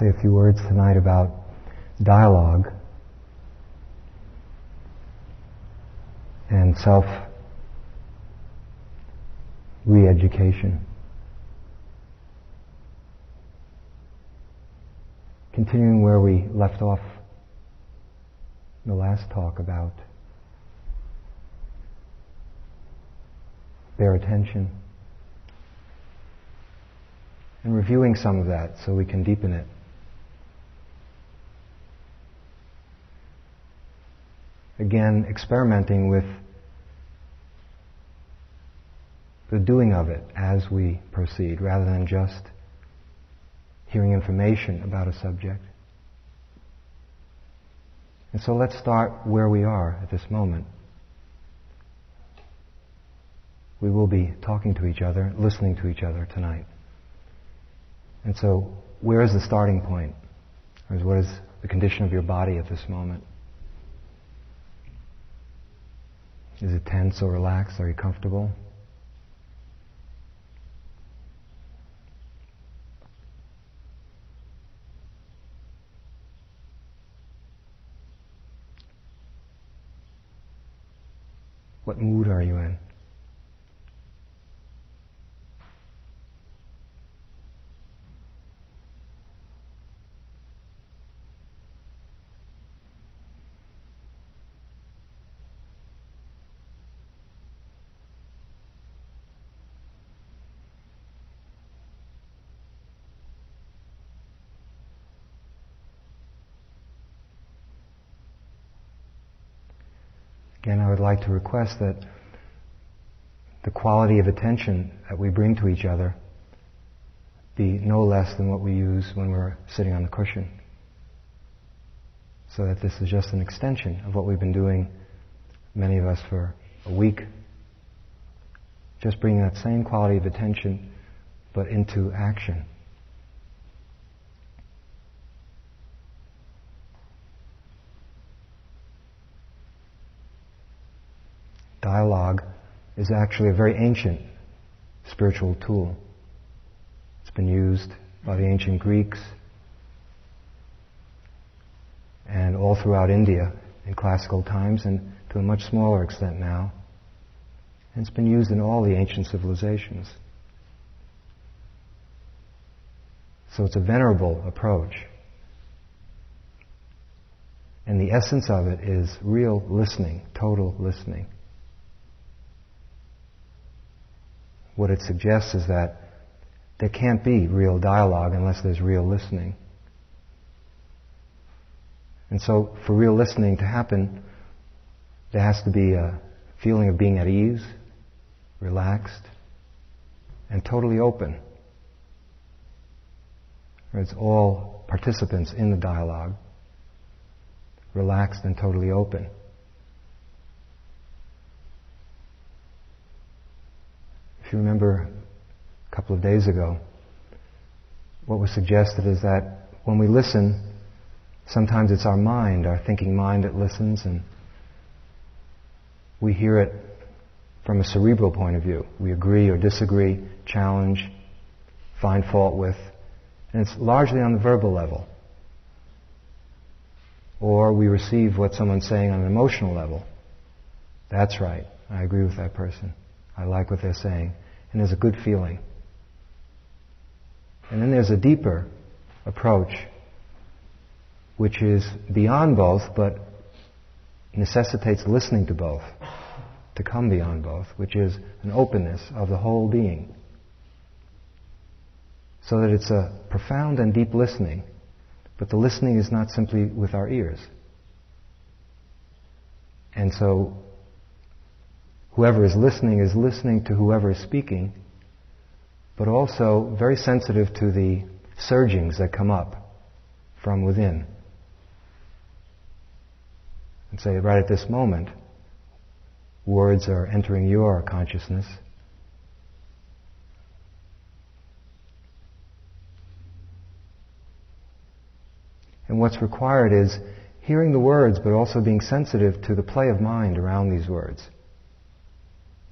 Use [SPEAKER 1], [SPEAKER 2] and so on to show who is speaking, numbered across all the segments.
[SPEAKER 1] say a few words tonight about dialogue and self re education. Continuing where we left off in the last talk about bare attention and reviewing some of that so we can deepen it. Again, experimenting with the doing of it as we proceed rather than just hearing information about a subject. And so let's start where we are at this moment. We will be talking to each other, listening to each other tonight. And so, where is the starting point? Or what is the condition of your body at this moment? Is it tense or relaxed? Are you comfortable? What mood are you in? Again, I would like to request that the quality of attention that we bring to each other be no less than what we use when we're sitting on the cushion. So that this is just an extension of what we've been doing, many of us, for a week. Just bringing that same quality of attention, but into action. Dialogue is actually a very ancient spiritual tool. It's been used by the ancient Greeks and all throughout India in classical times and to a much smaller extent now. And it's been used in all the ancient civilizations. So it's a venerable approach. And the essence of it is real listening, total listening. What it suggests is that there can't be real dialogue unless there's real listening. And so, for real listening to happen, there has to be a feeling of being at ease, relaxed, and totally open. It's all participants in the dialogue, relaxed and totally open. If you remember a couple of days ago, what was suggested is that when we listen, sometimes it's our mind, our thinking mind that listens, and we hear it from a cerebral point of view. We agree or disagree, challenge, find fault with, and it's largely on the verbal level. Or we receive what someone's saying on an emotional level. That's right. I agree with that person. I like what they're saying. And there's a good feeling. And then there's a deeper approach, which is beyond both, but necessitates listening to both, to come beyond both, which is an openness of the whole being. So that it's a profound and deep listening, but the listening is not simply with our ears. And so whoever is listening is listening to whoever is speaking, but also very sensitive to the surgings that come up from within. And say, right at this moment, words are entering your consciousness. And what's required is hearing the words, but also being sensitive to the play of mind around these words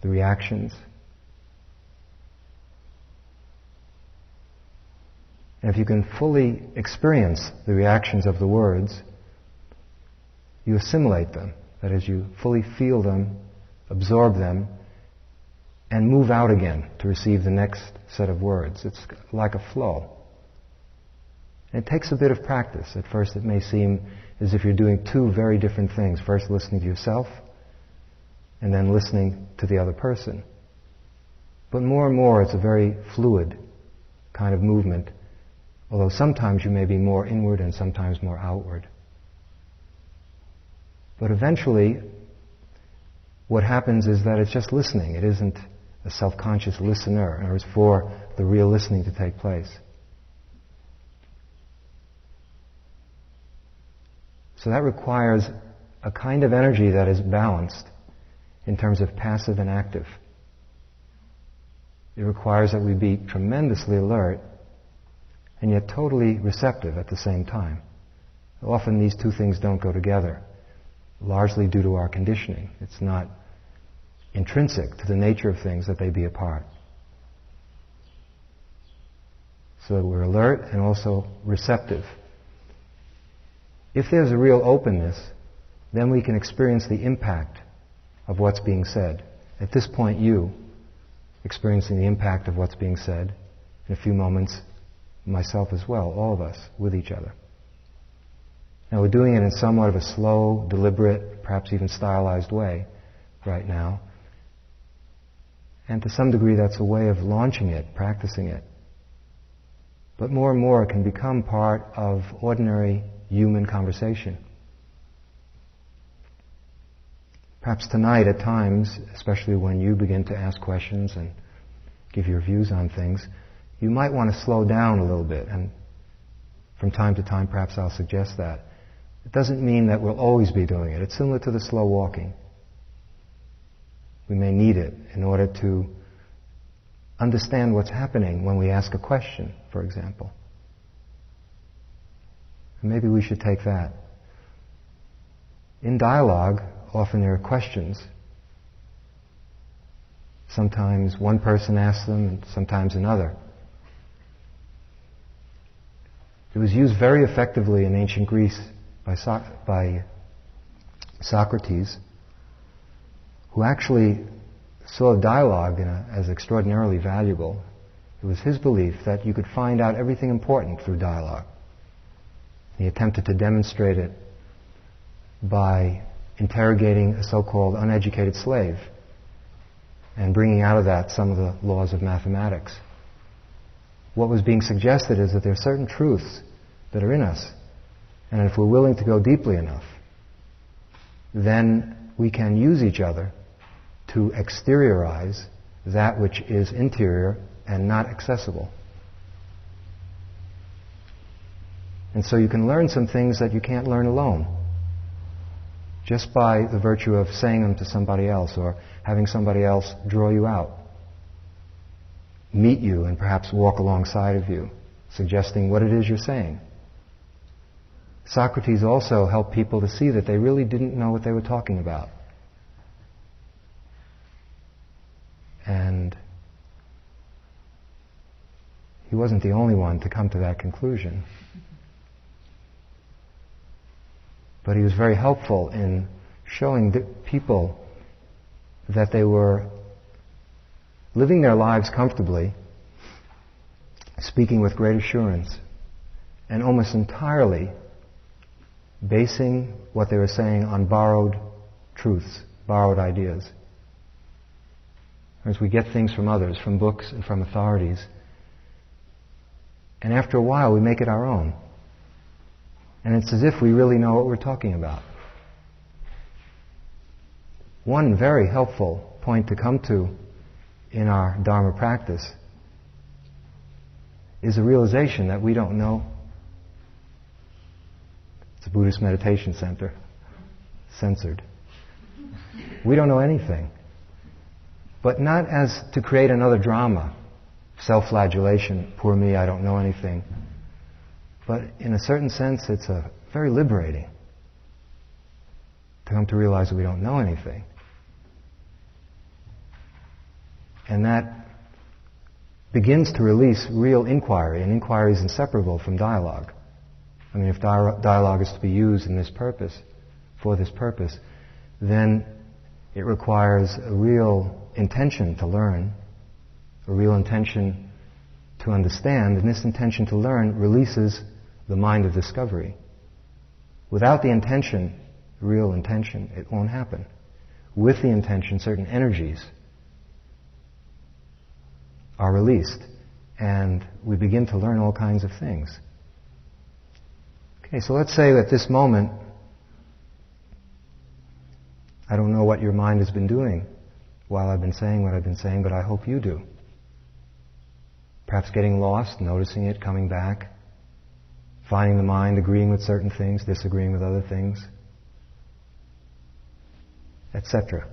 [SPEAKER 1] the reactions. And if you can fully experience the reactions of the words, you assimilate them. That is, you fully feel them, absorb them, and move out again to receive the next set of words. It's like a flow. And it takes a bit of practice. At first, it may seem as if you're doing two very different things. First, listening to yourself, and then listening to the other person. But more and more, it's a very fluid kind of movement, although sometimes you may be more inward and sometimes more outward. But eventually, what happens is that it's just listening. It isn't a self-conscious listener, or it's for the real listening to take place. So that requires a kind of energy that is balanced in terms of passive and active. It requires that we be tremendously alert and yet totally receptive at the same time. Often these two things don't go together, largely due to our conditioning. It's not intrinsic to the nature of things that they be apart. So that we're alert and also receptive. If there's a real openness, then we can experience the impact of what's being said. At this point, you, experiencing the impact of what's being said, in a few moments, myself as well, all of us, with each other. Now, we're doing it in somewhat of a slow, deliberate, perhaps even stylized way right now. And to some degree, that's a way of launching it, practicing it. But more and more, it can become part of ordinary human conversation. Perhaps tonight, at times, especially when you begin to ask questions and give your views on things, you might want to slow down a little bit. And from time to time, perhaps I'll suggest that. It doesn't mean that we'll always be doing it. It's similar to the slow walking. We may need it in order to understand what's happening when we ask a question, for example. And maybe we should take that. In dialogue, often there are questions. Sometimes one person asks them, and sometimes another. It was used very effectively in ancient Greece by, so- by Socrates, who actually saw dialogue a, as extraordinarily valuable. It was his belief that you could find out everything important through dialogue. He attempted to demonstrate it by interrogating a so-called uneducated slave and bringing out of that some of the laws of mathematics. What was being suggested is that there are certain truths that are in us, and if we're willing to go deeply enough, then we can use each other to exteriorize that which is interior and not accessible. And so you can learn some things that you can't learn alone just by the virtue of saying them to somebody else or having somebody else draw you out, meet you, and perhaps walk alongside of you, suggesting what it is you're saying. Socrates also helped people to see that they really didn't know what they were talking about. And he wasn't the only one to come to that conclusion. But he was very helpful in showing people that they were living their lives comfortably, speaking with great assurance, and almost entirely basing what they were saying on borrowed truths, borrowed ideas. As we get things from others, from books and from authorities, and after a while we make it our own. And it's as if we really know what we're talking about. One very helpful point to come to in our Dharma practice is a realization that we don't know. It's a Buddhist meditation center, censored. We don't know anything. But not as to create another drama, self flagellation, poor me, I don't know anything. But in a certain sense, it's a very liberating to come to realize that we don't know anything. And that begins to release real inquiry, and inquiry is inseparable from dialogue. I mean, if dialogue is to be used in this purpose, for this purpose, then it requires a real intention to learn, a real intention to understand, and this intention to learn releases the mind of discovery. Without the intention, real intention, it won't happen. With the intention, certain energies are released, and we begin to learn all kinds of things. Okay, so let's say at this moment, I don't know what your mind has been doing while I've been saying what I've been saying, but I hope you do. Perhaps getting lost, noticing it, coming back, finding the mind agreeing with certain things, disagreeing with other things, etc.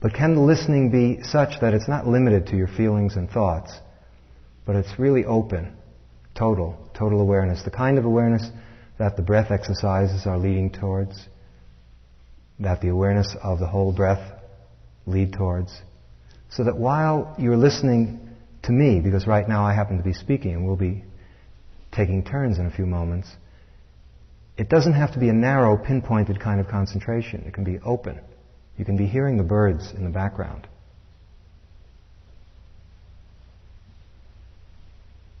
[SPEAKER 1] But can the listening be such that it's not limited to your feelings and thoughts, but it's really open, total, total awareness, the kind of awareness that the breath exercises are leading towards, that the awareness of the whole breath lead towards, so that while you're listening to me, because right now I happen to be speaking and we'll be taking turns in a few moments, it doesn't have to be a narrow, pinpointed kind of concentration. It can be open. You can be hearing the birds in the background.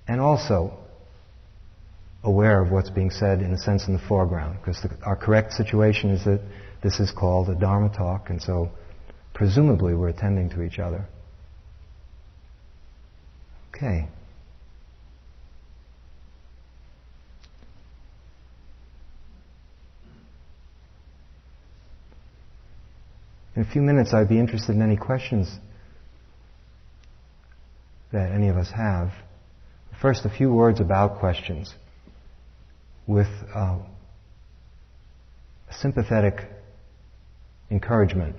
[SPEAKER 1] And also aware of what's being said in a sense in the foreground, because the, our correct situation is that this is called a Dharma talk, and so presumably we're attending to each other. Okay. In a few minutes, I'd be interested in any questions that any of us have. First, a few words about questions with uh, sympathetic encouragement.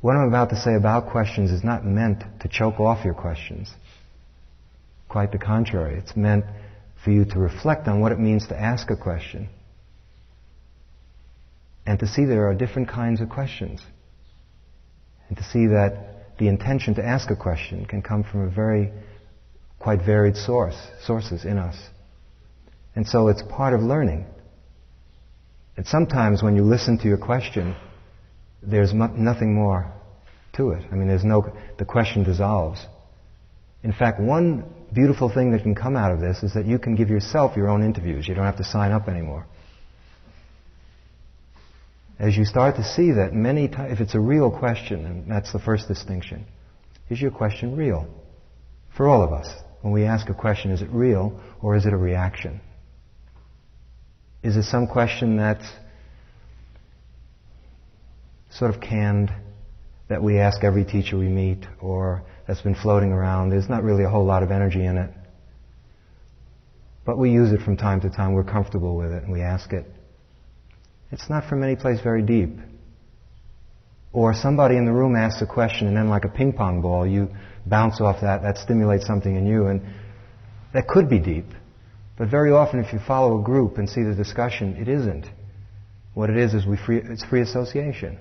[SPEAKER 1] What I'm about to say about questions is not meant to choke off your questions. Quite the contrary. It's meant for you to reflect on what it means to ask a question and to see there are different kinds of questions. And to see that the intention to ask a question can come from a very, quite varied source, sources in us. And so it's part of learning. And sometimes when you listen to your question, there's nothing more to it. I mean, there's no, the question dissolves. In fact, one beautiful thing that can come out of this is that you can give yourself your own interviews. You don't have to sign up anymore as you start to see that many times, if it's a real question, and that's the first distinction, is your question real? For all of us. When we ask a question, is it real or is it a reaction? Is it some question that's sort of canned, that we ask every teacher we meet, or that's been floating around? There's not really a whole lot of energy in it. But we use it from time to time. We're comfortable with it and we ask it. It's not from any place very deep. Or somebody in the room asks a question and then like a ping pong ball, you bounce off that, that stimulates something in you and that could be deep. But very often if you follow a group and see the discussion, it isn't. What it is is we free, it's free association.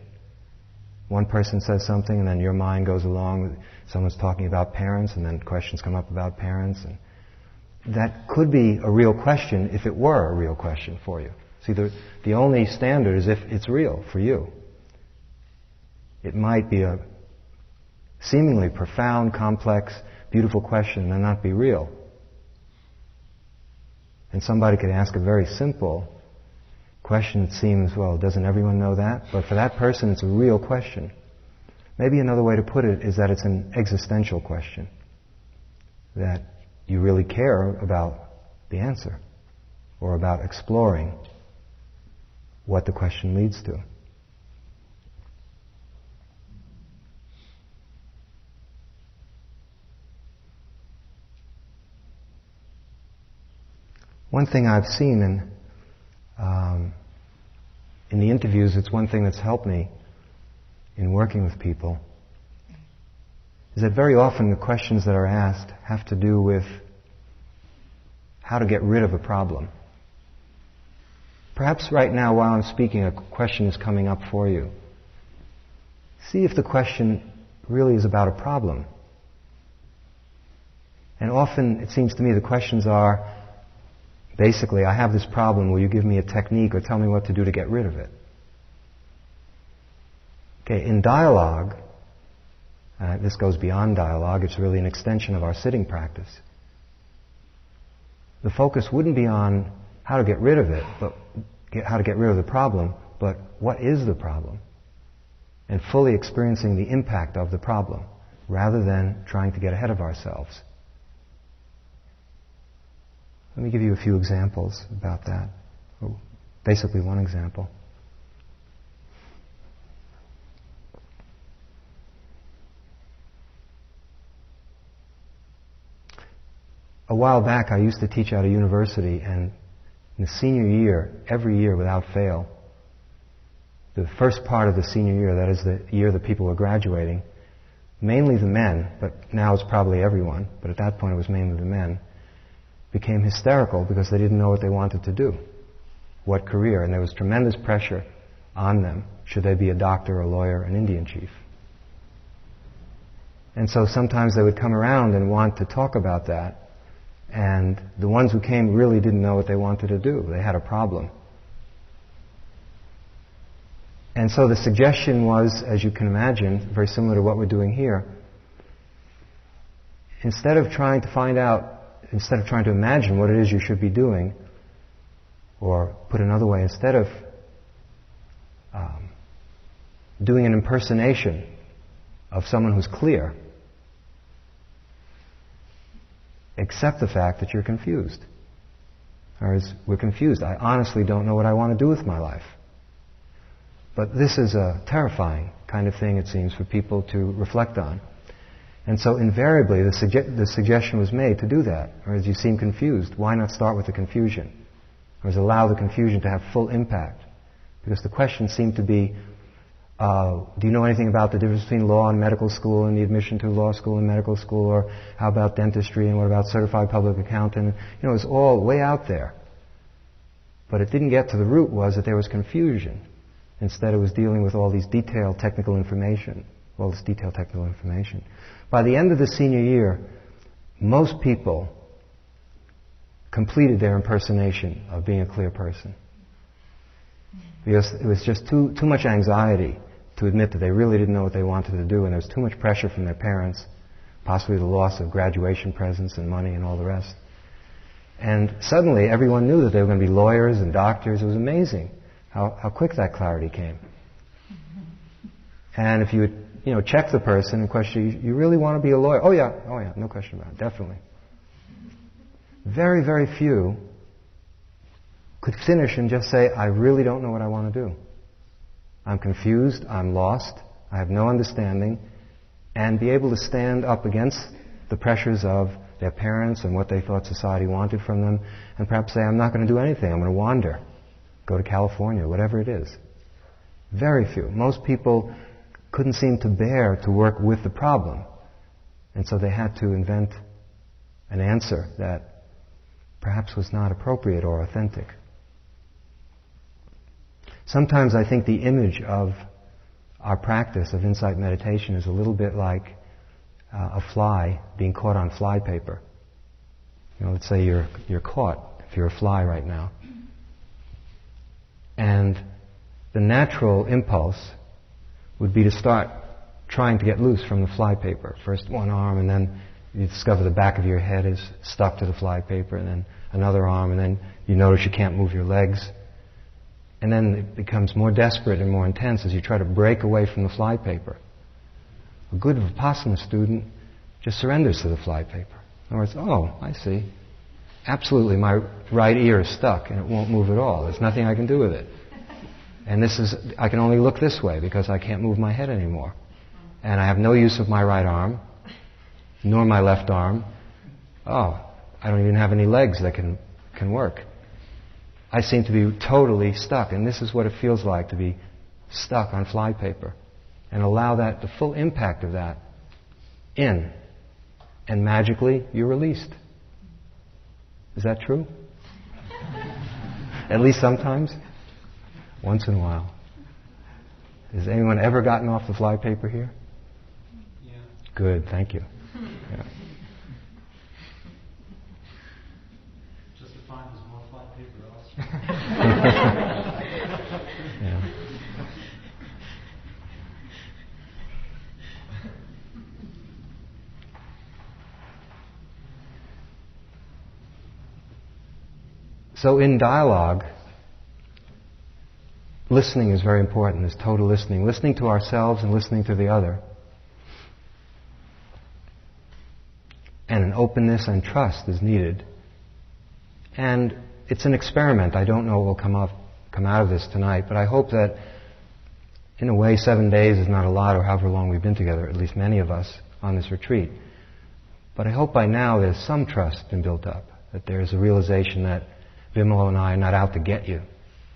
[SPEAKER 1] One person says something and then your mind goes along. Someone's talking about parents and then questions come up about parents. And that could be a real question if it were a real question for you. See, the, the only standard is if it's real for you. It might be a seemingly profound, complex, beautiful question and not be real. And somebody could ask a very simple question that seems, well, doesn't everyone know that? But for that person, it's a real question. Maybe another way to put it is that it's an existential question. That you really care about the answer or about exploring what the question leads to. One thing I've seen in, um, in the interviews, it's one thing that's helped me in working with people, is that very often the questions that are asked have to do with how to get rid of a problem. Perhaps right now, while I'm speaking, a question is coming up for you. See if the question really is about a problem And often, it seems to me, the questions are basically, I have this problem, will you give me a technique or tell me what to do to get rid of it? Okay, in dialogue, uh, this goes beyond dialogue, it's really an extension of our sitting practice. The focus wouldn't be on how to get rid of it, but get, how to get rid of the problem, but what is the problem? And fully experiencing the impact of the problem, rather than trying to get ahead of ourselves. Let me give you a few examples about that. Oh, basically, one example. A while back, I used to teach at a university, and in the senior year, every year without fail, the first part of the senior year, that is the year that people were graduating, mainly the men, but now it's probably everyone, but at that point it was mainly the men, became hysterical because they didn't know what they wanted to do, what career, and there was tremendous pressure on them should they be a doctor, a lawyer, an Indian chief. And so sometimes they would come around and want to talk about that, and the ones who came really didn't know what they wanted to do. They had a problem. And so the suggestion was, as you can imagine, very similar to what we're doing here. Instead of trying to find out instead of trying to imagine what it is you should be doing, or put another way, instead of um, doing an impersonation of someone who's clear, accept the fact that you're confused. Or as we're confused. I honestly don't know what I want to do with my life. But this is a terrifying kind of thing, it seems, for people to reflect on. And so invariably the, suge- the, suggestion was made to do that. Or as you seem confused, why not start with the confusion? Or as allow the confusion to have full impact? Because the question seemed to be, uh, do you know anything about the difference between law and medical school and the admission to law school and medical school? Or how about dentistry and what about certified public accountant? You know, it was all way out there. But it didn't get to the root was that there was confusion. Instead, it was dealing with all these detailed technical information, all this detailed technical information. By the end of the senior year, most people completed their impersonation of being a clear person. Because it was just too, too much anxiety to admit that they really didn't know what they wanted to do, and there was too much pressure from their parents, possibly the loss of graduation presents and money and all the rest. And suddenly, everyone knew that they were going to be lawyers and doctors. It was amazing how, how quick that clarity came. And if you would you know, check the person and question, you really want to be a lawyer? Oh yeah, oh yeah, no question about it, definitely. Very, very few could finish and just say, I really don't know what I want to do. I'm confused, I'm lost, I have no understanding, and be able to stand up against the pressures of their parents and what they thought society wanted from them, and perhaps say, I'm not going to do anything, I'm going to wander, go to California, whatever it is. Very few. Most people couldn't seem to bear to work with the problem. And so they had to invent an answer that perhaps was not appropriate or authentic. Sometimes I think the image of our practice of insight meditation is a little bit like uh, a fly being caught on fly paper. You know, let's say you're, you're caught, if you're a fly right now. And the natural impulse would be to start trying to get loose from the flypaper. First one arm, and then you discover the back of your head is stuck to the flypaper, and then another arm, and then you notice you can't move your legs. And then it becomes more desperate and more intense as you try to break away from the flypaper. A good Vipassana student just surrenders to the flypaper. In other words, oh, I see. Absolutely, my right ear is stuck and it won't move at all. There's nothing I can do with it. And this is, I can only look this way because I can't move my head anymore. And I have no use of my right arm, nor my left arm. Oh, I don't even have any legs that can, can work. I seem to be totally stuck. And this is what it feels like to be stuck on flypaper. And allow that, the full impact of that in. And magically, you're released. Is that true? At least sometimes? once in a while. Has anyone ever gotten off the flypaper here?
[SPEAKER 2] Yeah.
[SPEAKER 1] Good, thank you. Yeah.
[SPEAKER 2] find there's more flat paper
[SPEAKER 1] yeah. So in dialogue, listening is very important, this total listening. Listening to ourselves and listening to the other. And an openness and trust is needed. And it's an experiment. I don't know what will come up come out of this tonight, but I hope that in a way seven days is not a lot or however long we've been together, at least many of us on this retreat. But I hope by now there's some trust been built up, that there's a realization that Vimala and I are not out to get you,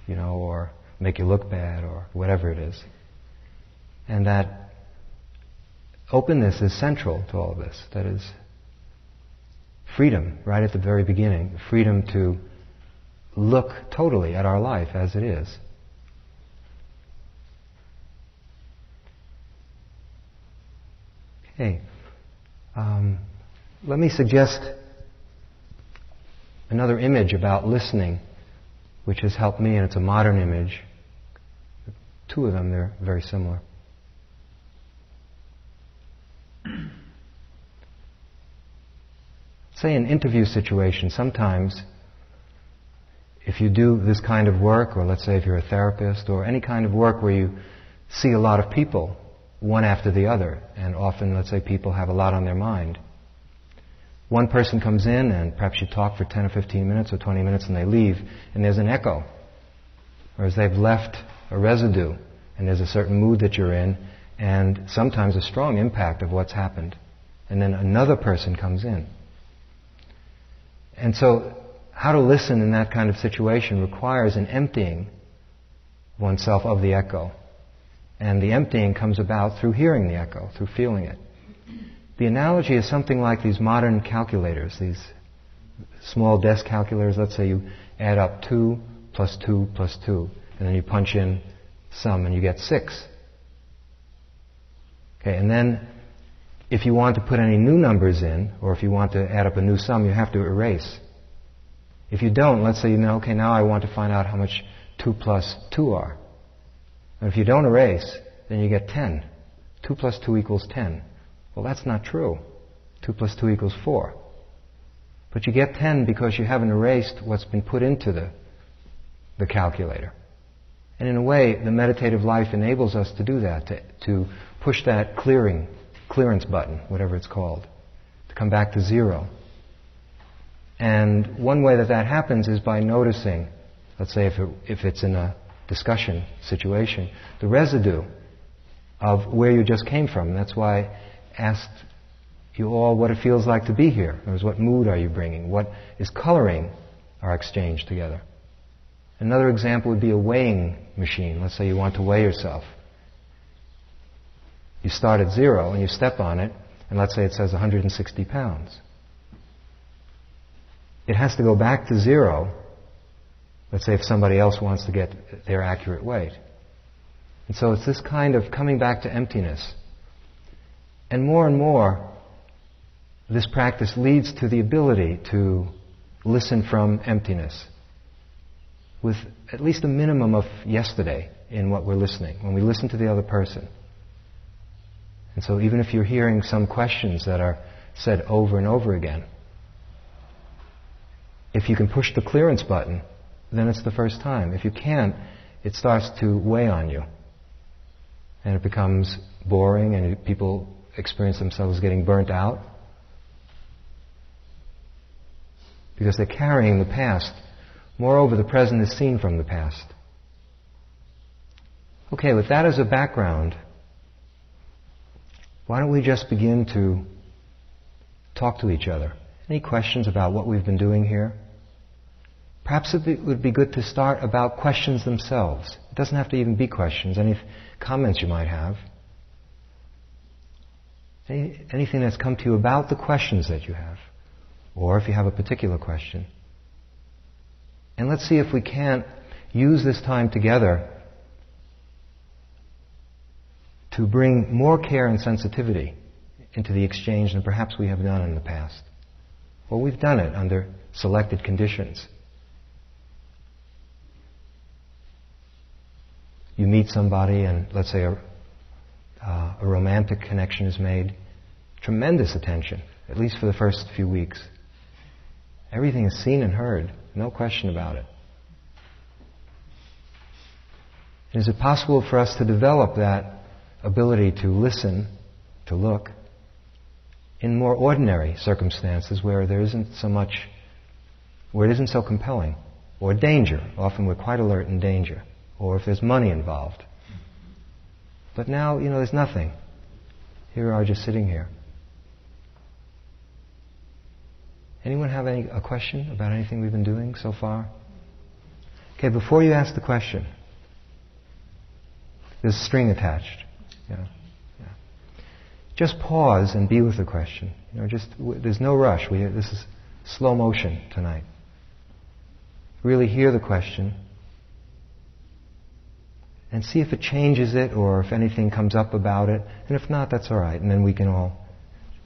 [SPEAKER 1] you know, or make you look bad or whatever it is. And that openness is central to all of this. That is freedom, right at the very beginning. Freedom to look totally at our life as it is. Okay. Um, let me suggest another image about listening, which has helped me, and it's a modern image. Two of them, they're very similar. Say an interview situation, sometimes if you do this kind of work, or let's say if you're a therapist, or any kind of work where you see a lot of people, one after the other, and often, let's say, people have a lot on their mind, one person comes in and perhaps you talk for 10 or 15 minutes or 20 minutes and they leave and there's an echo. Whereas they've left a residue and there's a certain mood that you're in and sometimes a strong impact of what's happened. And then another person comes in. And so how to listen in that kind of situation requires an emptying oneself of the echo. And the emptying comes about through hearing the echo, through feeling it. The analogy is something like these modern calculators, these small desk calculators. Let's say you add up 2 plus 2 plus 2, and then you punch in sum and you get 6. Okay, and then if you want to put any new numbers in, or if you want to add up a new sum, you have to erase. If you don't, let's say you know, okay, now I want to find out how much 2 plus 2 are. And if you don't erase, then you get 10. 2 plus 2 equals 10. Well, that's not true. 2 plus 2 equals 4. But you get 10 because you haven't erased what's been put into the, the calculator. And in a way, the meditative life enables us to do that, to, to push that clearing, clearance button, whatever it's called, to come back to zero. And one way that that happens is by noticing, let's say if, it, if it's in a discussion situation, the residue of where you just came from. That's why I asked you all what it feels like to be here. Was what mood are you bringing? What is coloring our exchange together? Another example would be a weighing machine. Let's say you want to weigh yourself. You start at zero and you step on it, and let's say it says 160 pounds. It has to go back to zero. Let's say if somebody else wants to get their accurate weight. And so it's this kind of coming back to emptiness and more and more, this practice leads to the ability to listen from emptiness with at least a minimum of yesterday in what we're listening, when we listen to the other person. And so even if you're hearing some questions that are said over and over again, if you can push the clearance button, then it's the first time. If you can't, it starts to weigh on you. And it becomes boring and people experience themselves getting burnt out because they're carrying the past. Moreover, the present is seen from the past. Okay, with that as a background, why don't we just begin to talk to each other? Any questions about what we've been doing here? Perhaps it would be good to start about questions themselves. It doesn't have to even be questions, any comments you might have. Any, anything that's come to you about the questions that you have, or if you have a particular question. And let's see if we can't use this time together to bring more care and sensitivity into the exchange than perhaps we have done in the past. Well, we've done it under selected conditions. You meet somebody and let's say a, uh, a romantic connection is made, tremendous attention, at least for the first few weeks. Everything is seen and heard, no question about it. Is it possible for us to develop that ability to listen, to look, in more ordinary circumstances where there isn't so much, where it isn't so compelling? Or danger. Often we're quite alert in danger. Or if there's money involved. But now, you know, there's nothing. Here we are just sitting here. Anyone have any, a question about anything we've been doing so far? Okay, before you ask the question, there's a string attached. Yeah. yeah. Just pause and be with the question. You know, just there's no rush. We, this is slow motion tonight. Really hear the question and see if it changes it or if anything comes up about it. And if not, that's all right. And then we can all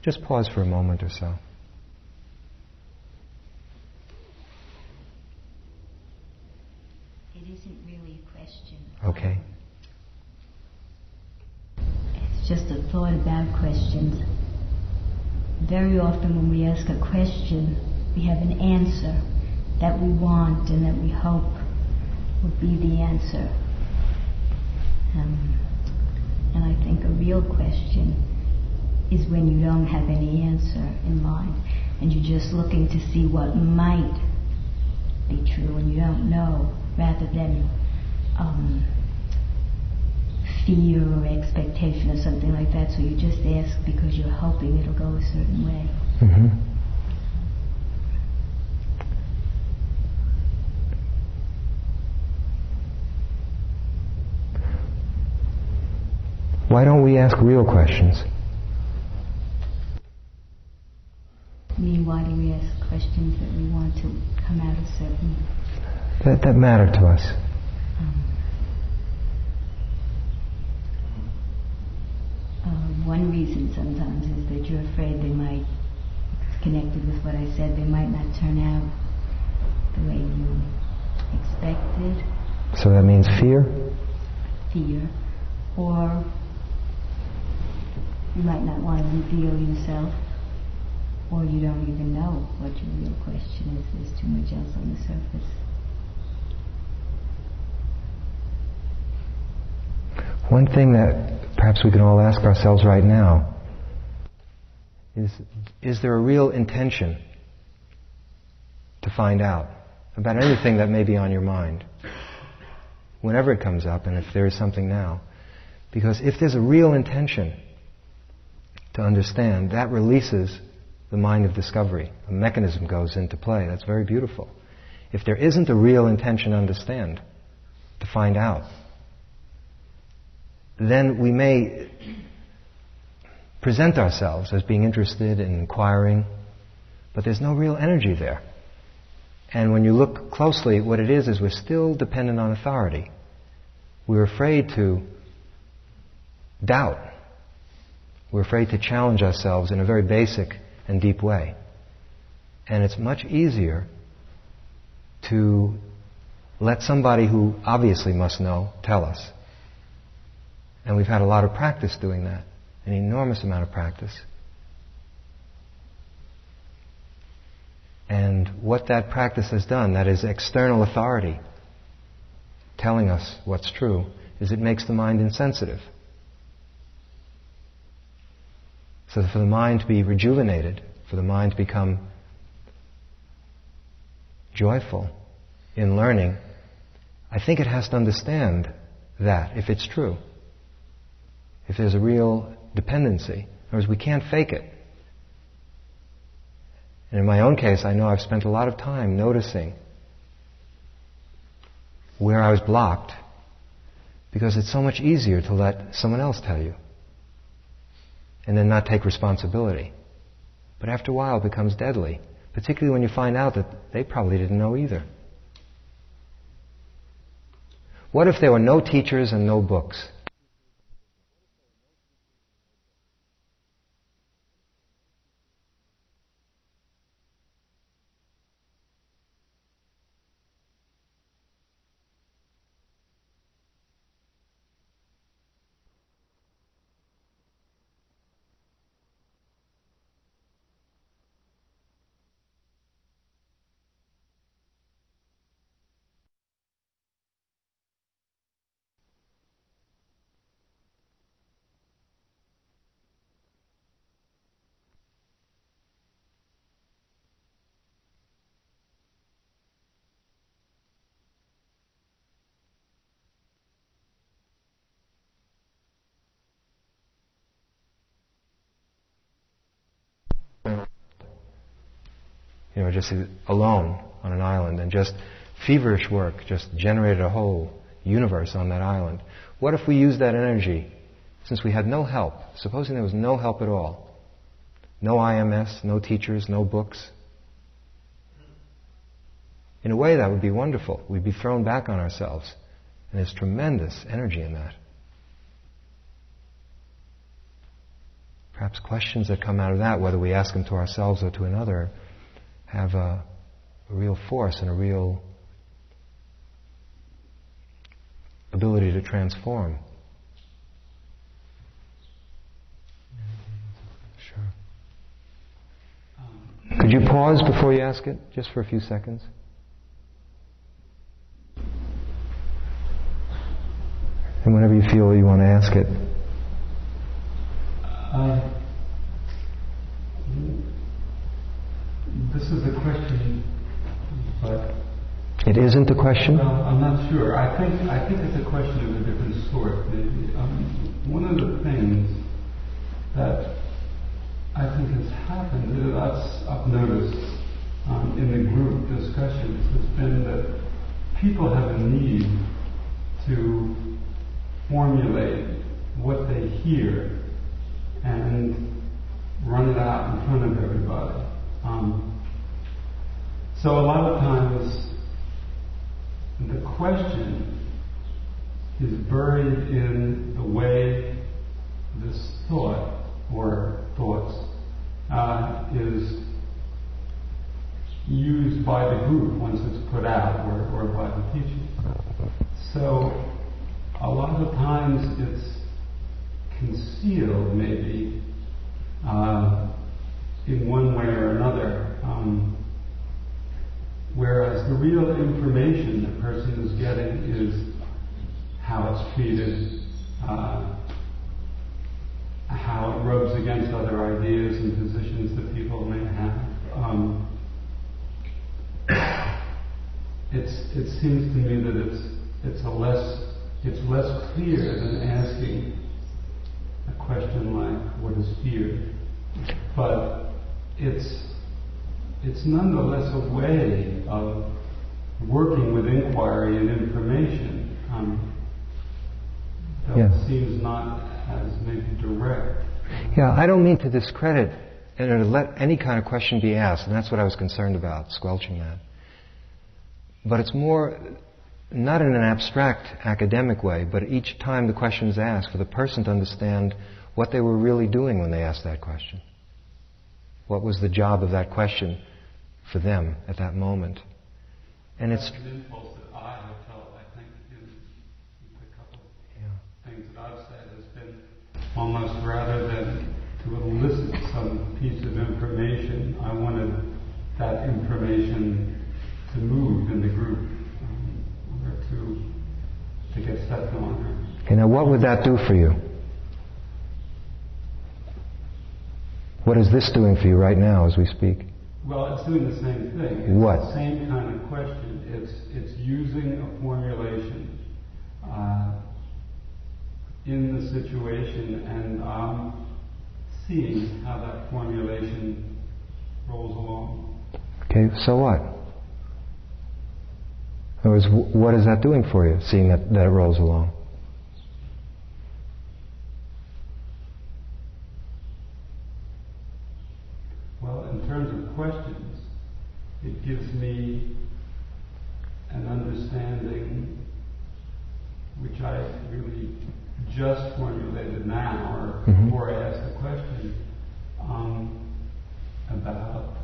[SPEAKER 1] just pause for a moment or so.
[SPEAKER 3] It isn't really a question.
[SPEAKER 1] Okay.
[SPEAKER 3] It's just a thought about questions. Very often when we ask a question, we have an answer that we want and that we hope would be the answer. Um, and I think a real question is when you don't have any answer in mind and you're just looking to see what might be true and you don't know rather than um, fear or expectation or something like that. So you just ask because you're hoping it'll go a certain way.
[SPEAKER 1] Mm-hmm. Why don't we ask real questions?
[SPEAKER 3] I mean, why do we ask questions that we want to come out of certain
[SPEAKER 1] that, that matter to us.
[SPEAKER 3] Um, uh, one reason sometimes is that you're afraid they might, it's connected with what I said, they might not turn out the way you expected.
[SPEAKER 1] So that means fear?
[SPEAKER 3] Fear. Or you might not want to reveal yourself, or you don't even know what your real question is. There's too much else on the surface.
[SPEAKER 1] One thing that perhaps we can all ask ourselves right now is is there a real intention to find out about anything that may be on your mind? Whenever it comes up, and if there is something now. Because if there's a real intention to understand, that releases the mind of discovery. A mechanism goes into play. That's very beautiful. If there isn't a real intention to understand, to find out, then we may present ourselves as being interested in inquiring, but there's no real energy there. And when you look closely, what it is is we're still dependent on authority. We're afraid to doubt. We're afraid to challenge ourselves in a very basic and deep way. And it's much easier to let somebody who obviously must know tell us. And we've had a lot of practice doing that, an enormous amount of practice. And what that practice has done, that is external authority telling us what's true, is it makes the mind insensitive. So for the mind to be rejuvenated, for the mind to become joyful in learning, I think it has to understand that if it's true if there's a real dependency. In other words, we can't fake it. And in my own case, I know I've spent a lot of time noticing where I was blocked because it's so much easier to let someone else tell you and then not take responsibility. But after a while, it becomes deadly, particularly when you find out that they probably didn't know either. What if there were no teachers and no books? You know, just alone on an island and just feverish work, just generated a whole universe on that island. What if we used that energy, since we had no help, supposing there was no help at all, no IMS, no teachers, no books? In a way, that would be wonderful. We'd be thrown back on ourselves. And there's tremendous energy in that. Perhaps questions that come out of that, whether we ask them to ourselves or to another, have a, a real force and a real ability to transform. Sure. Could you pause before you ask it, just for a few seconds? And whenever you feel you want to ask it.
[SPEAKER 4] Uh, this is a question, but
[SPEAKER 1] it isn't a question.
[SPEAKER 4] Well, I'm not sure. I think I think it's a question of a different sort. Um, one of the things that I think has happened, that's I've noticed um, in the group discussions, has been that people have a need to formulate what they hear and run it out in front of everybody. Um, so a lot of times the question is buried in the way this thought or thoughts uh, is used by the group once it's put out or, or by the teacher. So a lot of times it's concealed maybe uh, in one way or another. Um, whereas the real information the person is getting is how it's treated, uh, how it rubs against other ideas and positions that people may have. Um, it's, it seems to me that it's, it's a less it's less clear than asking a question like, what is fear? But it's, it's nonetheless a way of working with inquiry and information um, that yes. seems not as maybe direct.
[SPEAKER 1] Yeah, I don't mean to discredit and to let any kind of question be asked, and that's what I was concerned about, squelching that. But it's more not in an abstract academic way, but each time the question is asked, for the person to understand what they were really doing when they asked that question. What was the job of that question for them at that moment?
[SPEAKER 4] And it's. An impulse that I have felt, I think, in a couple yeah. things that I've said has been almost rather than to elicit some piece of information, I wanted that information to move in the group um, or to, to get stuff going.
[SPEAKER 1] Okay, now what would that do for you? What is this doing for you right now as we speak?
[SPEAKER 4] Well, it's doing the same thing. It's
[SPEAKER 1] what?
[SPEAKER 4] the same kind of question. It's, it's using a formulation uh, in the situation, and I'm seeing how that formulation rolls along.
[SPEAKER 1] Okay, so what? In other words, what is that doing for you, seeing that, that it rolls along?
[SPEAKER 4] Well, in terms of questions, it gives me an understanding which I really just formulated now, or mm-hmm. before I asked the question, um, about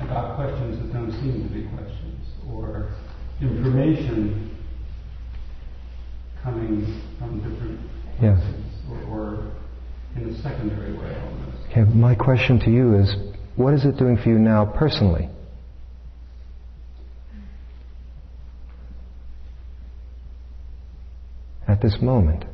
[SPEAKER 4] about questions that don't seem to be questions, or information coming from different
[SPEAKER 1] yes.
[SPEAKER 4] or, or in a secondary way almost.
[SPEAKER 1] Okay, my question to you is what is it doing for you now personally? At this moment.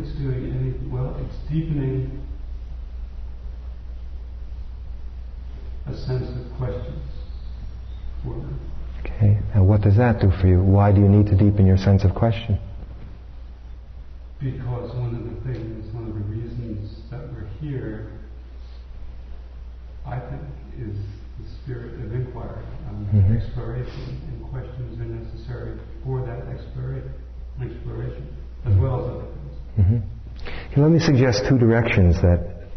[SPEAKER 4] It's doing any, well, it's deepening a sense of questions for me.
[SPEAKER 1] Okay, and what does that do for you? Why do you need to deepen your sense of question?
[SPEAKER 4] Because one of the things, one of the reasons that we're here, I think, is the spirit of inquiry, um, mm-hmm. exploration, and questions are necessary for that exploration, exploration as well as other things.
[SPEAKER 1] Let me suggest two directions that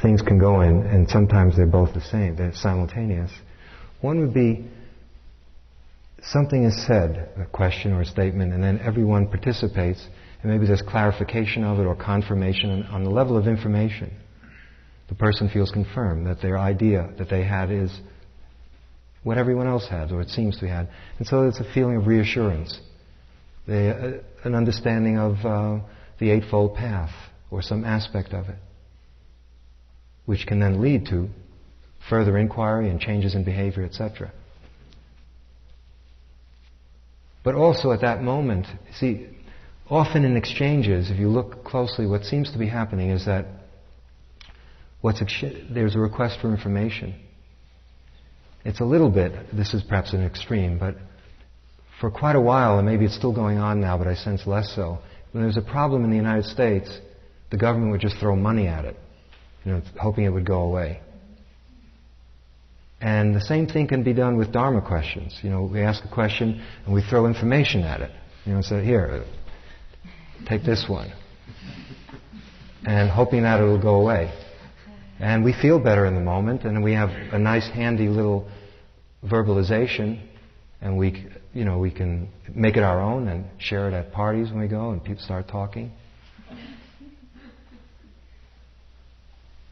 [SPEAKER 1] things can go in, and sometimes they're both the same, they're simultaneous. One would be something is said, a question or a statement, and then everyone participates, and maybe there's clarification of it or confirmation on the level of information. The person feels confirmed that their idea that they had is what everyone else has, or it seems to be had. And so it's a feeling of reassurance, uh, an understanding of uh, the Eightfold Path, or some aspect of it, which can then lead to further inquiry and changes in behavior, etc. But also at that moment, see, often in exchanges, if you look closely, what seems to be happening is that ex- there's a request for information. It's a little bit, this is perhaps an extreme, but for quite a while, and maybe it's still going on now, but I sense less so, when there's a problem in the United States, the government would just throw money at it, you know, hoping it would go away. And the same thing can be done with Dharma questions. You know, we ask a question and we throw information at it. You know, say, here, take this one. And hoping that it'll go away. And we feel better in the moment and we have a nice handy little verbalization and we, you know, we can make it our own and share it at parties when we go and people start talking.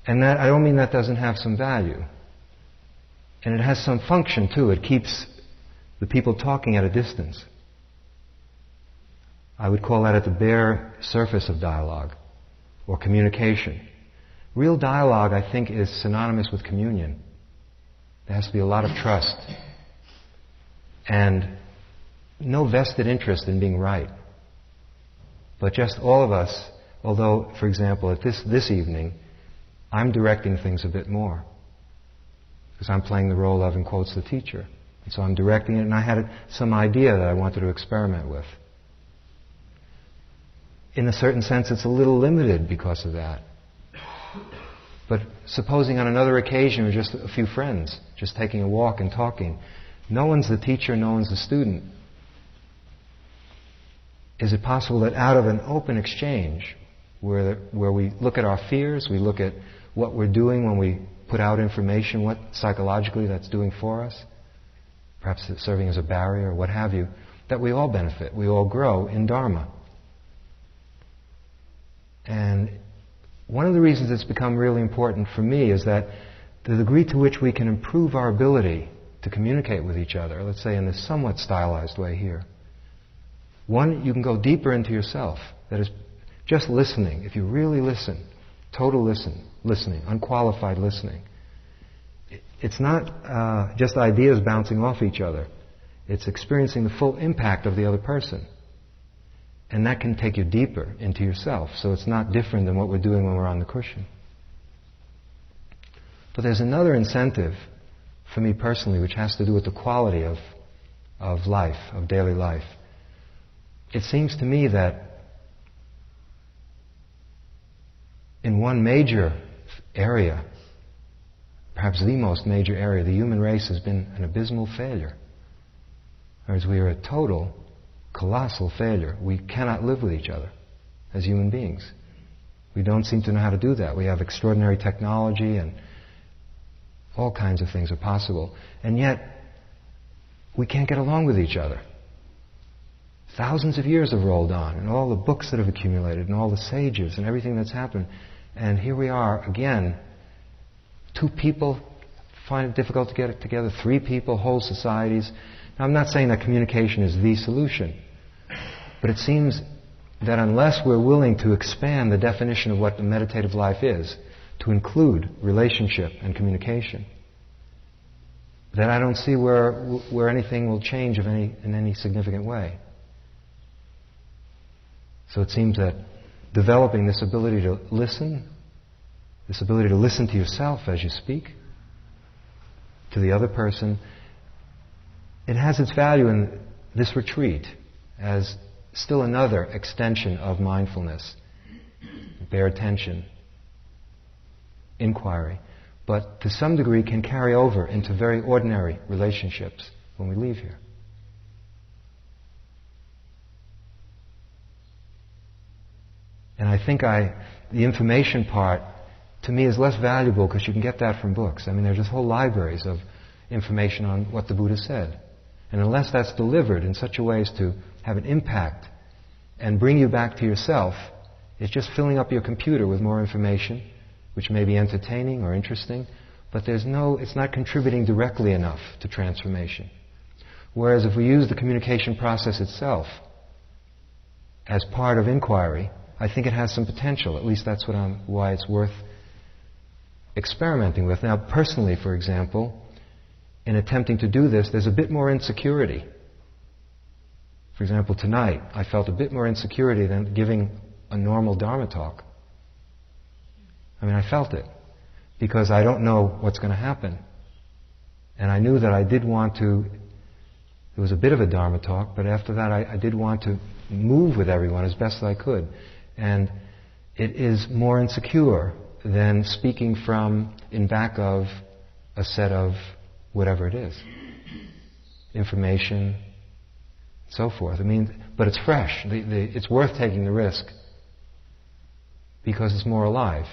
[SPEAKER 1] And that, I don't mean that doesn't have some value. And it has some function too. It keeps the people talking at a distance. I would call that at the bare surface of dialogue or communication. Real dialogue, I think, is synonymous with communion. There has to be a lot of trust and no vested interest in being right. But just all of us, although, for example, at this, this evening, I'm directing things a bit more because I'm playing the role of, in quotes, the teacher. And so I'm directing it, and I had some idea that I wanted to experiment with. In a certain sense, it's a little limited because of that. But supposing on another occasion we're just a few friends, just taking a walk and talking, no one's the teacher, no one's the student. Is it possible that out of an open exchange, where, where we look at our fears, we look at what we're doing when we put out information, what psychologically that's doing for us, perhaps it's serving as a barrier or what have you, that we all benefit, we all grow in Dharma. And one of the reasons it's become really important for me is that the degree to which we can improve our ability to communicate with each other, let's say in this somewhat stylized way here, one, you can go deeper into yourself. That is, just listening. If you really listen, total listen, listening, unqualified listening. It's not uh, just ideas bouncing off each other. It's experiencing the full impact of the other person. And that can take you deeper into yourself. So it's not different than what we're doing when we're on the cushion. But there's another incentive for me personally, which has to do with the quality of, of life, of daily life. It seems to me that in one major area, perhaps the most major area, the human race has been an abysmal failure. Whereas we are a total, colossal failure. We cannot live with each other as human beings. We don't seem to know how to do that. We have extraordinary technology and all kinds of things are possible. And yet, we can't get along with each other. Thousands of years have rolled on, and all the books that have accumulated, and all the sages, and everything that's happened. And here we are again. Two people find it difficult to get it together, three people, whole societies. Now, I'm not saying that communication is the solution, but it seems that unless we're willing to expand the definition of what the meditative life is, to include relationship and communication, then I don't see where, where anything will change any, in any significant way. So it seems that developing this ability to listen, this ability to listen to yourself as you speak, to the other person, it has its value in this retreat as still another extension of mindfulness, bare attention, inquiry, but to some degree can carry over into very ordinary relationships when we leave here. And I think I, the information part, to me, is less valuable because you can get that from books. I mean, there's just whole libraries of information on what the Buddha said. And unless that's delivered in such a way as to have an impact and bring you back to yourself, it's just filling up your computer with more information, which may be entertaining or interesting, but there's no, it's not contributing directly enough to transformation. Whereas if we use the communication process itself as part of inquiry, I think it has some potential. At least that's what I'm, why it's worth experimenting with. Now, personally, for example, in attempting to do this, there's a bit more insecurity. For example, tonight, I felt a bit more insecurity than giving a normal Dharma talk. I mean, I felt it because I don't know what's going to happen. And I knew that I did want to, it was a bit of a Dharma talk, but after that I, I did want to move with everyone as best as I could. And it is more insecure than speaking from in back of a set of whatever it is information, so forth. I mean, but it's fresh. The, the, it's worth taking the risk because it's more alive.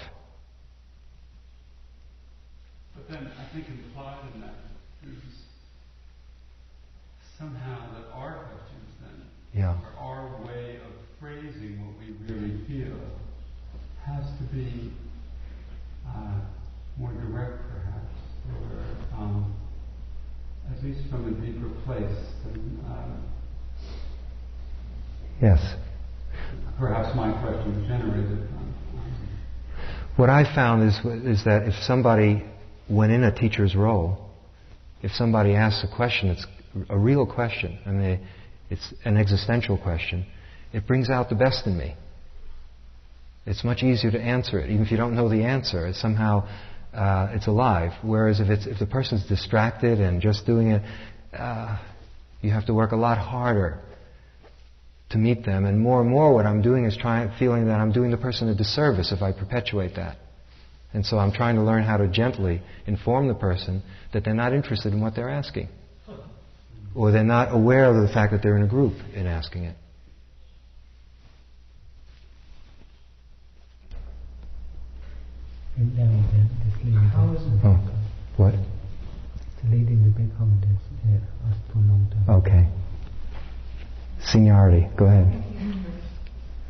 [SPEAKER 4] But then I think implied in that is somehow that our questions then,
[SPEAKER 1] yeah.
[SPEAKER 4] or our way of phrasing what we really feel, has to be uh, more direct, perhaps, or um, at least from a deeper place than. Uh,
[SPEAKER 1] Yes.
[SPEAKER 4] Perhaps my question generated.
[SPEAKER 1] What I found is, is that if somebody, went in a teacher's role, if somebody asks a question, it's a real question, and they, it's an existential question, it brings out the best in me. It's much easier to answer it, even if you don't know the answer. It's somehow uh, it's alive. Whereas if it's if the person's distracted and just doing it, uh, you have to work a lot harder to meet them. And more and more, what I'm doing is trying, feeling that I'm doing the person a disservice if I perpetuate that. And so I'm trying to learn how to gently inform the person that they're not interested in what they're asking. Or they're not aware of the fact that they're in a group in asking it. Oh, what?
[SPEAKER 5] The lady in the back of this uh, for a long time.
[SPEAKER 1] Okay. Seniority. Go ahead.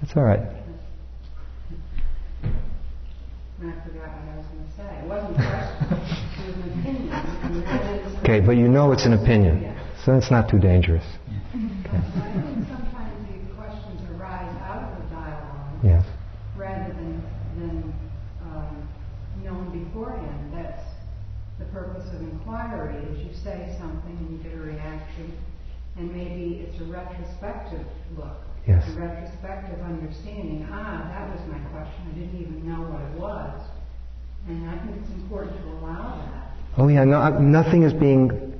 [SPEAKER 1] That's all right.
[SPEAKER 6] I forgot what I was going to say. It wasn't a question. it was an opinion. I mean, that is-
[SPEAKER 1] Okay, but you know it's an opinion, so it's not too dangerous.
[SPEAKER 6] I think sometimes the questions arise out of the dialogue
[SPEAKER 1] Yes.
[SPEAKER 6] rather than, than um, known beforehand. That's the purpose of inquiry, is you say something and you get a reaction, and maybe it's a retrospective look.
[SPEAKER 1] Yes.
[SPEAKER 6] A retrospective understanding. Ah, that was my question. I didn't even know what it was. And I think it's important to allow that.
[SPEAKER 1] Oh yeah, no, nothing is being.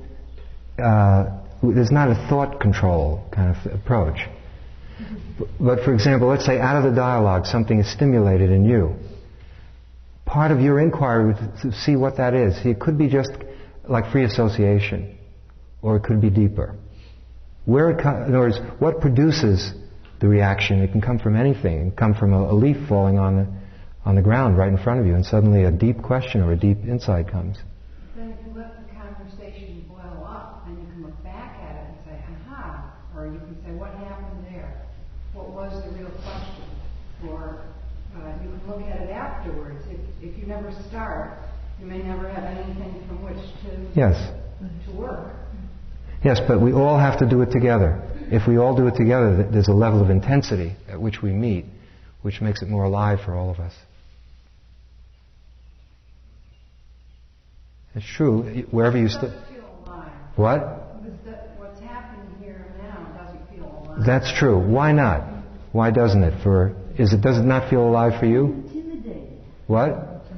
[SPEAKER 1] Uh, there's not a thought control kind of approach. But for example, let's say out of the dialogue something is stimulated in you. Part of your inquiry would to see what that is. It could be just like free association, or it could be deeper. Where it in other words, what produces the reaction? It can come from anything. It can come from a, a leaf falling on the on the ground right in front of you, and suddenly a deep question or a deep insight comes.
[SPEAKER 6] Then if you let the conversation boil up, then you can look back at it and say, aha, or you can say, what happened there? What was the real question? Or uh, you can look at it afterwards. If, if you never start, you may never have anything from which to,
[SPEAKER 1] Yes.
[SPEAKER 6] to work.
[SPEAKER 1] Yes, but we all have to do it together. If we all do it together, there's a level of intensity at which we meet, which makes it more alive for all of us. It's true. Wherever you
[SPEAKER 6] It
[SPEAKER 1] st-
[SPEAKER 6] doesn't feel alive.
[SPEAKER 1] what?
[SPEAKER 6] Because what's happening here now doesn't feel alive.
[SPEAKER 1] That's true. Why not? Why doesn't it? For Is it, does it not feel alive for you?
[SPEAKER 2] Intimidated.
[SPEAKER 1] What?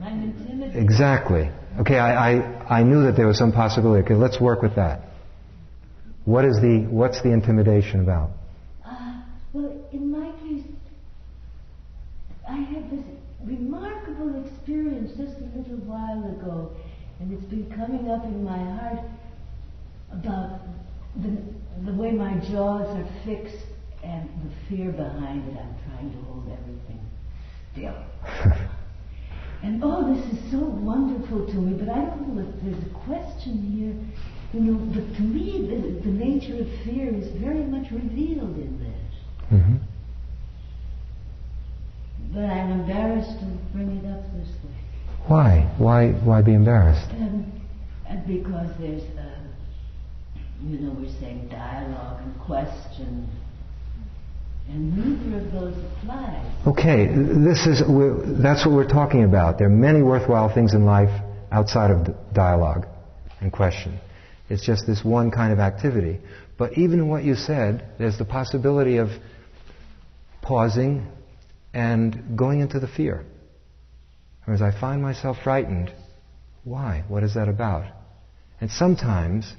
[SPEAKER 2] I'm intimidated.
[SPEAKER 1] Exactly. Okay, I, I, I knew that there was some possibility. Okay, let's work with that. What is the, what's the intimidation about?
[SPEAKER 2] Uh, well, in my case, I had this remarkable experience just a little while ago, and it's been coming up in my heart about the, the way my jaws are fixed and the fear behind it. I'm trying to hold everything still. and oh, this is so wonderful to me, but I don't know if there's a question here. You know, but to me, the, the nature of fear is very much revealed in this.
[SPEAKER 1] hmm
[SPEAKER 2] But I'm embarrassed to bring it up this way.
[SPEAKER 1] Why? Why? Why be embarrassed?
[SPEAKER 2] Um, and because there's, um, you know, we're saying dialogue and question, and neither of those applies.
[SPEAKER 1] Okay, this is that's what we're talking about. There are many worthwhile things in life outside of dialogue and question. It's just this one kind of activity. But even what you said, there's the possibility of pausing and going into the fear. Whereas I find myself frightened. Why? What is that about? And sometimes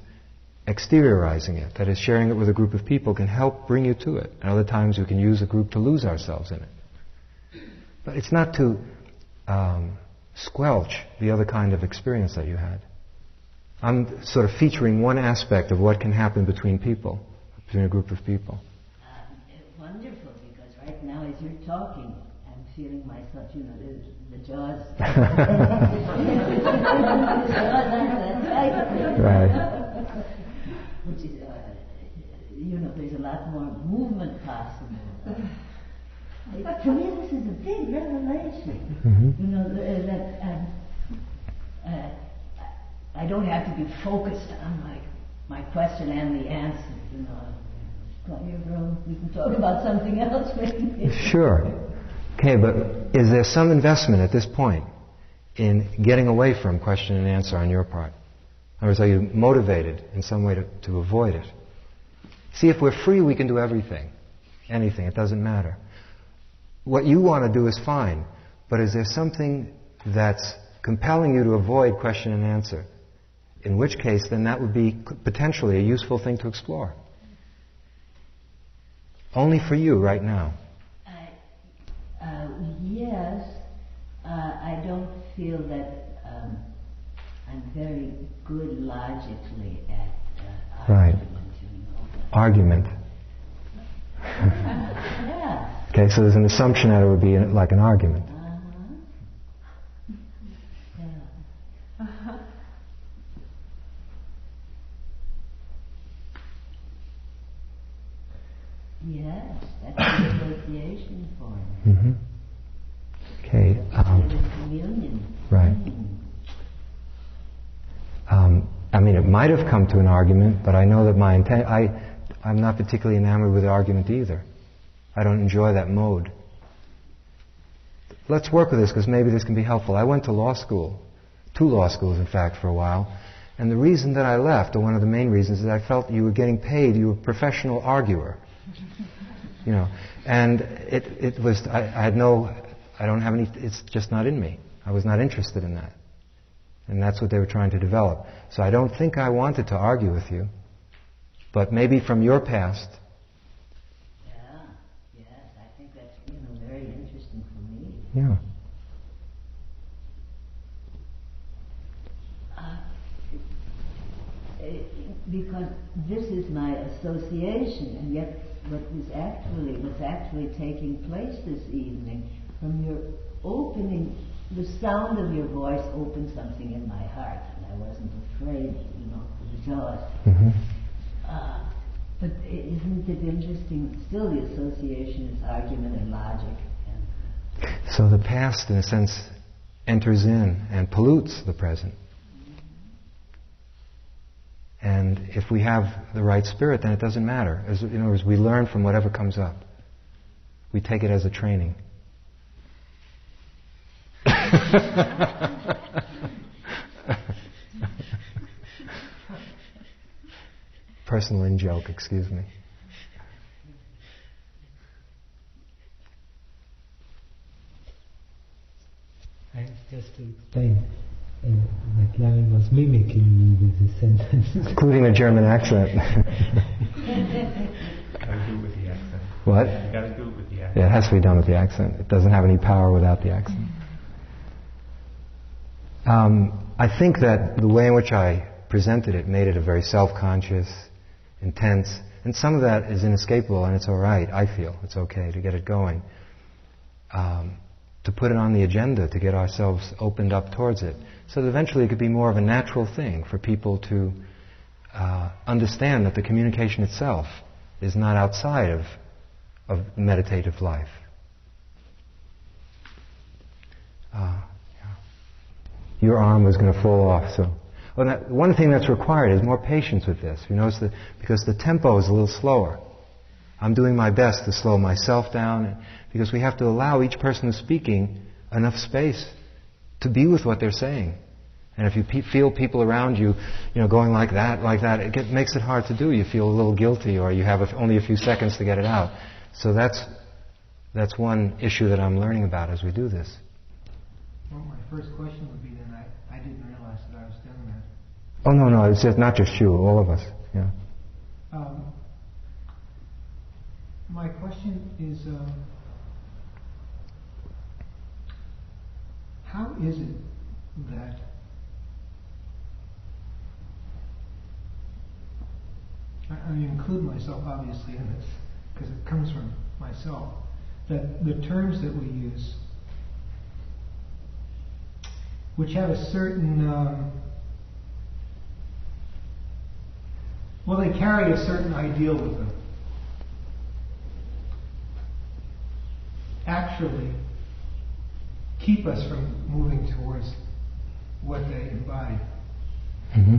[SPEAKER 1] exteriorizing it, that is, sharing it with a group of people, can help bring you to it. And other times we can use a group to lose ourselves in it. But it's not to um, squelch the other kind of experience that you had. I'm sort of featuring one aspect of what can happen between people, between a group of people.
[SPEAKER 2] Um, it's wonderful because right now, as you're talking, I'm feeling myself, you know, the, the jaws.
[SPEAKER 1] Right.
[SPEAKER 2] Which is, uh, you know, there's a lot more movement possible. It- to me, this is a big revelation.
[SPEAKER 1] Mhm.
[SPEAKER 2] You know, that um, uh, I don't have to be focused on my my question and the answer. You know. We can talk about something else.
[SPEAKER 1] Sure. Okay, but is there some investment at this point in getting away from question and answer on your part? In other words, are you motivated in some way to, to avoid it? See, if we're free, we can do everything. Anything. It doesn't matter. What you want to do is fine, but is there something that's compelling you to avoid question and answer? In which case, then that would be potentially a useful thing to explore. Only for you right now.
[SPEAKER 2] I, uh, yes, uh, I don't feel that um, I'm very good logically at uh,
[SPEAKER 1] Right.
[SPEAKER 2] argument, you.
[SPEAKER 1] Argument.
[SPEAKER 2] yeah.
[SPEAKER 1] Okay, so there's an assumption that it would be like an argument.
[SPEAKER 2] Uh-huh. Yeah. Yes, that's the association form.
[SPEAKER 1] hmm Okay. Um,
[SPEAKER 2] The communion.
[SPEAKER 1] right.
[SPEAKER 2] Mm.
[SPEAKER 1] um, I mean, it might have come to an argument, but I know that my intent. I, I'm not particularly enamored with the argument either. I don't enjoy that mode. Let's work with this because maybe this can be helpful. I went to law school, two law schools, in fact, for a while. And the reason that I left, or one of the main reasons, is I felt you were getting paid. You were a professional arguer. You know, and it, it was, I, I had no, I don't have any, it's just not in me. I was not interested in that. And that's what they were trying to develop. So I don't think I wanted to argue with you. But maybe from your past,
[SPEAKER 2] Yeah, yes, I think that's you know very interesting for me.
[SPEAKER 1] yeah.
[SPEAKER 2] Uh, because this is my association, and yet what was actually what's actually taking place this evening from your opening, the sound of your voice opened something in my heart, and I wasn't afraid, you know, for the jaws.
[SPEAKER 1] hmm
[SPEAKER 2] Uh, but isn't it interesting? Still, the association is argument and logic, and
[SPEAKER 1] So the past, in a sense, enters in and pollutes the present. And if we have the right spirit, then it doesn't matter. As, in other words, we learn from whatever comes up. We take it as a training. Personal in joke, excuse me.
[SPEAKER 5] I just to explain, uh, larry was mimicking me with his sentence.
[SPEAKER 1] Including the German accent.
[SPEAKER 7] accent.
[SPEAKER 1] What? Yeah, it has to be done with the accent. It doesn't have any power without the accent. Um, I think that the way in which I presented it made it a very self-conscious, intense, and some of that is inescapable, and it's all right. I feel it's okay to get it going. Um, to put it on the agenda, to get ourselves opened up towards it, so that eventually it could be more of a natural thing for people to uh, understand that the communication itself is not outside of, of meditative life. Uh. Your arm was going to fall off, so. Well, that, one thing that's required is more patience with this. You notice that because the tempo is a little slower. I'm doing my best to slow myself down because we have to allow each person who's speaking enough space to be with what they're saying. And if you pe- feel people around you, you know, going like that, like that, it get, makes it hard to do. You feel a little guilty, or you have only a few seconds to get it out. So that's that's one issue that I'm learning about as we do this.
[SPEAKER 8] Well, my first question would be then I, I didn't realize that I was doing that.
[SPEAKER 1] Oh no, no, it's not just you, all of us. Yeah.
[SPEAKER 8] Um, my question is, um, how is it that I, I include myself obviously in this because it comes from myself that the terms that we use, which have a certain um, well, they carry a certain ideal with them. Actually, keep us from moving towards what they embody.
[SPEAKER 1] Mm-hmm.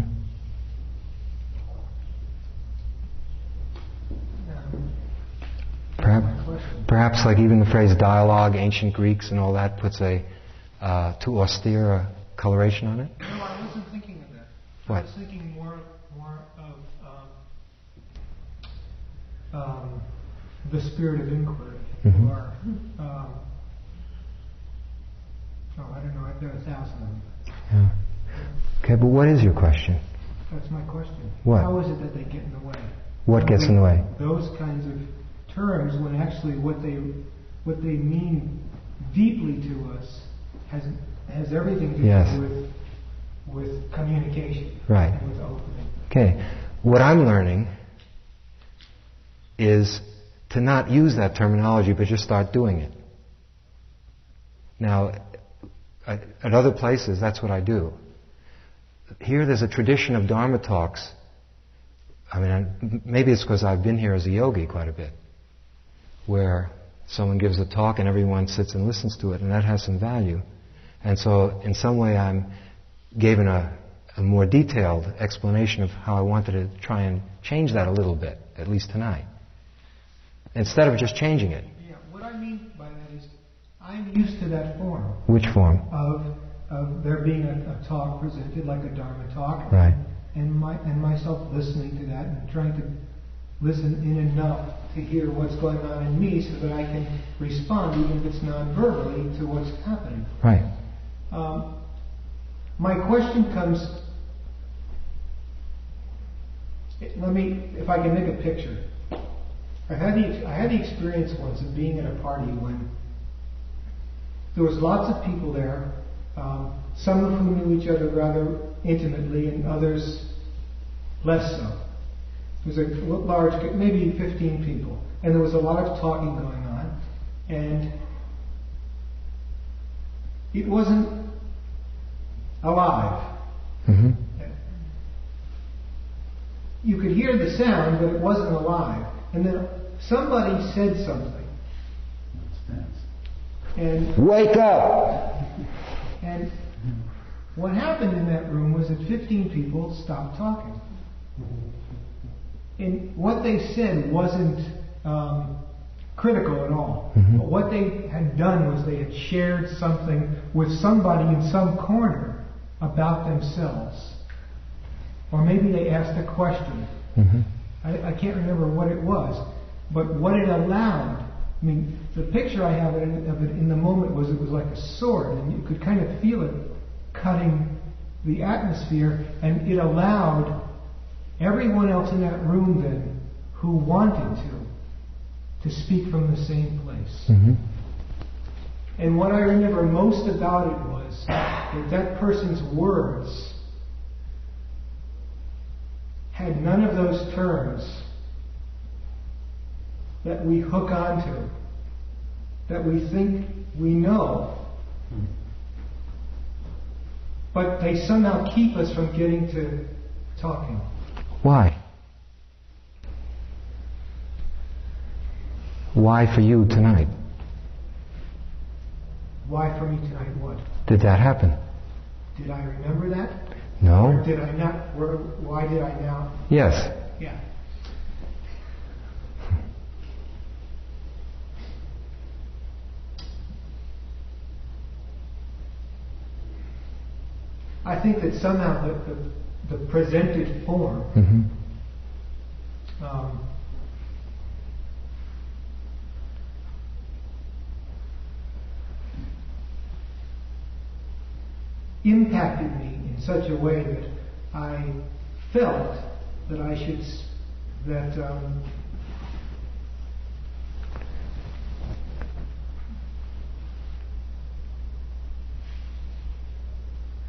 [SPEAKER 8] Um,
[SPEAKER 1] Perhaps, perhaps, like even the phrase dialogue, ancient Greeks and all that puts a uh, too austere a coloration on it.
[SPEAKER 8] No, I wasn't thinking of that.
[SPEAKER 1] What?
[SPEAKER 8] I was thinking more, more of um, the spirit of inquiry,
[SPEAKER 1] Mhm.
[SPEAKER 8] or um, oh, I don't know. I've got a thousand of them.
[SPEAKER 1] Yeah. Okay, but what is your question?
[SPEAKER 8] That's my question.
[SPEAKER 1] What?
[SPEAKER 8] How is it that they get in the way?
[SPEAKER 1] What gets in the way?
[SPEAKER 8] Those kinds of terms, when actually what they what they mean deeply to us has has everything to do with with communication,
[SPEAKER 1] Right.
[SPEAKER 8] with opening.
[SPEAKER 1] Okay. What I'm learning is to not use that terminology, but just start doing it. Now, at other places, that's what I do. Here, there's a tradition of Dharma talks. I mean, maybe it's because I've been here as a yogi quite a bit, where someone gives a talk and everyone sits and listens to it, and that has some value. And so, in some way, I'm given a, a more detailed explanation of how I wanted to try and change that a little bit, at least tonight. Instead of just changing it.
[SPEAKER 8] Yeah, what I mean by that is, I'm used to that form
[SPEAKER 1] Which form?
[SPEAKER 8] of of there being a, a talk presented like a dharma talk,
[SPEAKER 1] Right.
[SPEAKER 8] and my and myself listening to that and trying to listen in enough to hear what's going on in me so that I can respond, even if it's non-verbally, to what's happening.
[SPEAKER 1] Right.
[SPEAKER 8] Um, my question comes. Let me, if I can make a picture. I had the I had the experience once of being at a party when there was lots of people there, um, some of whom knew each other rather intimately, and others less so. It was a large, maybe 15 people, and there was a lot of talking going on, and it wasn't alive.
[SPEAKER 1] hmm
[SPEAKER 8] You could hear the sound, but it wasn't alive. And then somebody said something, and
[SPEAKER 1] Wake up!
[SPEAKER 8] and what happened in that room was that 15 people stopped talking. And what they said wasn't um, critical at all.
[SPEAKER 1] Mhm.
[SPEAKER 8] But what they had done was they had shared something with somebody in some corner about themselves. Or maybe they asked a question.
[SPEAKER 1] hmm
[SPEAKER 8] I, I can't remember what it was. But what it allowed I mean, the picture I have of it in the moment was it was like a sword, and you could kind of feel it cutting the atmosphere, and it allowed everyone else in that room then who wanted to to speak from the same place.
[SPEAKER 1] Mm-hmm.
[SPEAKER 8] And what I remember most about it was that that person's words had none of those terms that we hook onto, that we think we know, but they somehow keep us from getting to talking.
[SPEAKER 1] Why? Why for you tonight?
[SPEAKER 8] Why for me tonight? What?
[SPEAKER 1] Did that happen?
[SPEAKER 8] Did I remember that?
[SPEAKER 1] No?
[SPEAKER 8] Or did I not? Or why did I now?
[SPEAKER 1] Yes.
[SPEAKER 8] Yeah. I think that somehow the, the, the presented form
[SPEAKER 1] Mm-hmm.
[SPEAKER 8] um, impacted me in such a way that I felt that I should that um,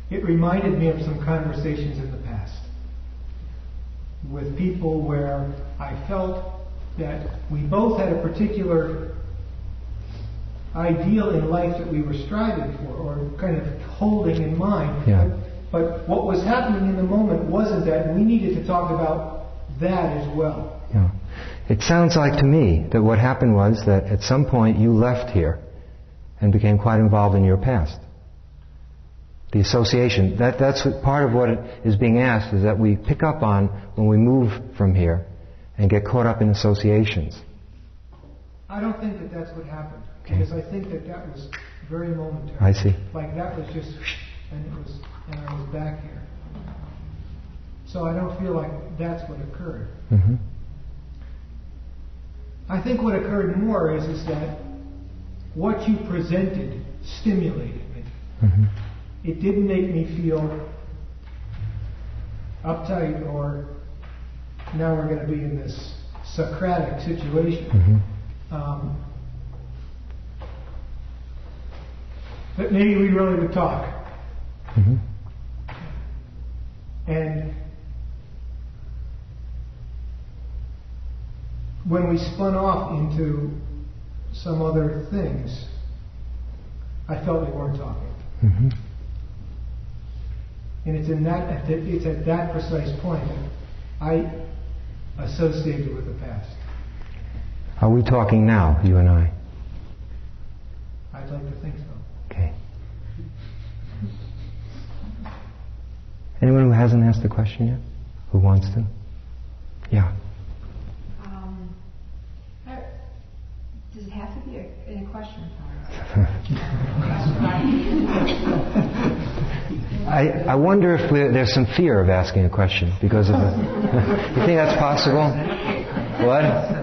[SPEAKER 8] it reminded me of some conversations in the past with people where I felt that we both had a particular ideal in life that we were striving for or kind of holding in mind.
[SPEAKER 1] Yeah.
[SPEAKER 8] But, what was happening in the moment wasn't that. We needed to talk about that as well.
[SPEAKER 1] Yeah. It sounds like to me that what happened was that at some point you left here and became quite involved in your past. The association, that, that's what, part of what is being asked is that we pick up on when we move from here and get caught up in associations.
[SPEAKER 8] I don't think that that's what happened
[SPEAKER 1] Okay.
[SPEAKER 8] because I think that that was very momentary.
[SPEAKER 1] I see.
[SPEAKER 8] Like that was just, and it was, and I was back here. So I don't feel like that's what occurred.
[SPEAKER 1] hmm
[SPEAKER 8] I think what occurred more is, is that what you presented stimulated me.
[SPEAKER 1] hmm
[SPEAKER 8] It didn't make me feel uptight or now we're going to be in this Socratic situation.
[SPEAKER 1] hmm
[SPEAKER 8] Um, but maybe we really would talk.
[SPEAKER 1] hmm
[SPEAKER 8] And when we spun off into some other things, I felt we weren't talking.
[SPEAKER 1] hmm
[SPEAKER 8] And it's in that at the- it's at that precise point that I associated with the past.
[SPEAKER 1] Are we talking now, you and I?
[SPEAKER 8] I'd like to think so.
[SPEAKER 1] Okay. Anyone who hasn't asked a question yet? Who wants to? Yeah.
[SPEAKER 9] Um, Does it have to be a, a question?
[SPEAKER 1] I, I wonder if there's some fear of asking a question because of the. you think that's possible? What?